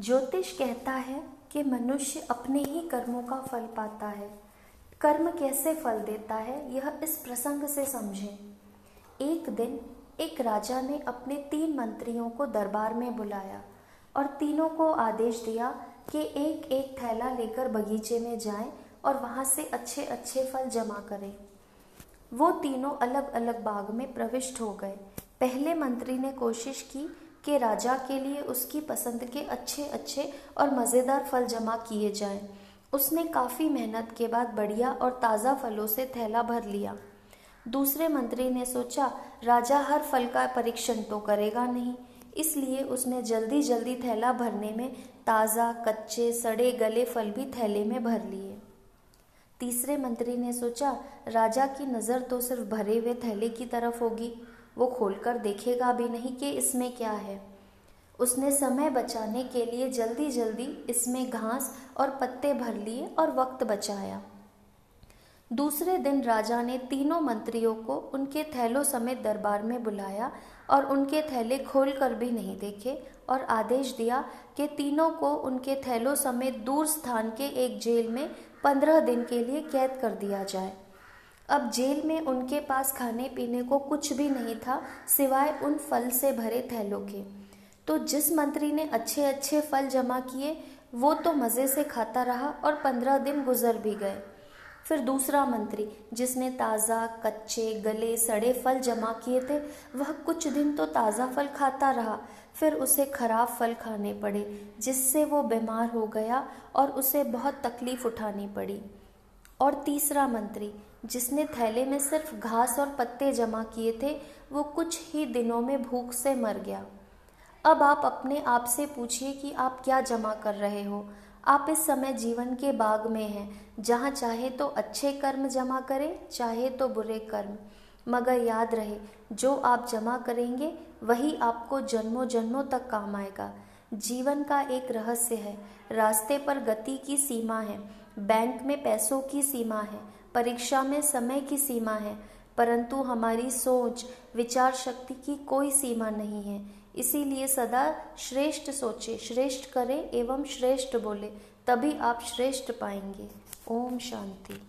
ज्योतिष कहता है कि मनुष्य अपने ही कर्मों का फल पाता है। कर्म कैसे फल देता है, यह इस प्रसंग से समझें। एक दिन एक राजा ने अपने तीन मंत्रियों को दरबार में बुलाया और तीनों को आदेश दिया कि एक एक थैला लेकर बगीचे में जाएँ और वहाँ से अच्छे अच्छे फल जमा करें। वो तीनों अलग अलग बाग में प्रविष्ट हो गए। पहले मंत्री ने कोशिश की कि राजा के लिए उसकी पसंद के अच्छे अच्छे और मज़ेदार फल जमा किए जाएँ। उसने काफ़ी मेहनत के बाद बढ़िया और ताज़ा फलों से थैला भर लिया। दूसरे मंत्री ने सोचा, राजा हर फल का परीक्षण तो करेगा नहीं। इसलिए उसने जल्दी जल्दी थैला भरने में ताज़ा, कच्चे, सड़े, गले फल भी थैले में भर लिए। तीसरे मंत्री ने सोचा, राजा की नज़र तो सिर्फ़ भरे हुए थैले की तरफ़ होगी। वो खोलकर देखेगा भी नहीं कि इसमें क्या है। उसने समय बचाने के लिए जल्दी जल्दी इसमें घास और पत्ते भर लिए और वक्त बचाया। दूसरे दिन राजा ने तीनों मंत्रियों को उनके थैलों समेत दरबार में बुलाया और उनके थैले खोलकर भी नहीं देखे और आदेश दिया कि तीनों को उनके थैलों समेत दूर स्थान के एक जेल में पंद्रह दिन के लिए कैद कर दिया जाए। अब जेल में उनके पास खाने पीने को कुछ भी नहीं था, सिवाय उन फल से भरे थैलों के। तो जिस मंत्री ने अच्छे अच्छे फल जमा किए, वो तो मज़े से खाता रहा और पंद्रह दिन गुजर भी गए। फिर दूसरा मंत्री, जिसने ताज़ा, कच्चे, गले, सड़े फल जमा किए थे, वह कुछ दिन तो ताज़ा फल खाता रहा, फिर उसे खराब फल खाने पड़े, जिससे वो बीमार हो गया और उसे बहुत तकलीफ़ उठानी पड़ी। और तीसरा मंत्री, जिसने थैले में सिर्फ़ घास और पत्ते जमा किए थे, वो कुछ ही दिनों में भूख से मर गया। अब आप अपने आप से पूछिए कि आप क्या जमा कर रहे हो। आप इस समय जीवन के बाग में हैं। जहाँ चाहे तो अच्छे कर्म जमा करें, चाहे तो बुरे कर्म। मगर याद रहे, जो आप जमा करेंगे, वही आपको जन्मों जन्मों तक काम आएगा। जीवन का एक रहस्य है। रास्ते पर गति की सीमा है। बैंक में पैसों की सीमा है, परीक्षा में समय की सीमा है, परंतु हमारी सोच, विचार शक्ति की कोई सीमा नहीं है। इसीलिए सदा श्रेष्ठ सोचे, श्रेष्ठ करें एवं श्रेष्ठ बोले, तभी आप श्रेष्ठ पाएँगे। ओम शांति।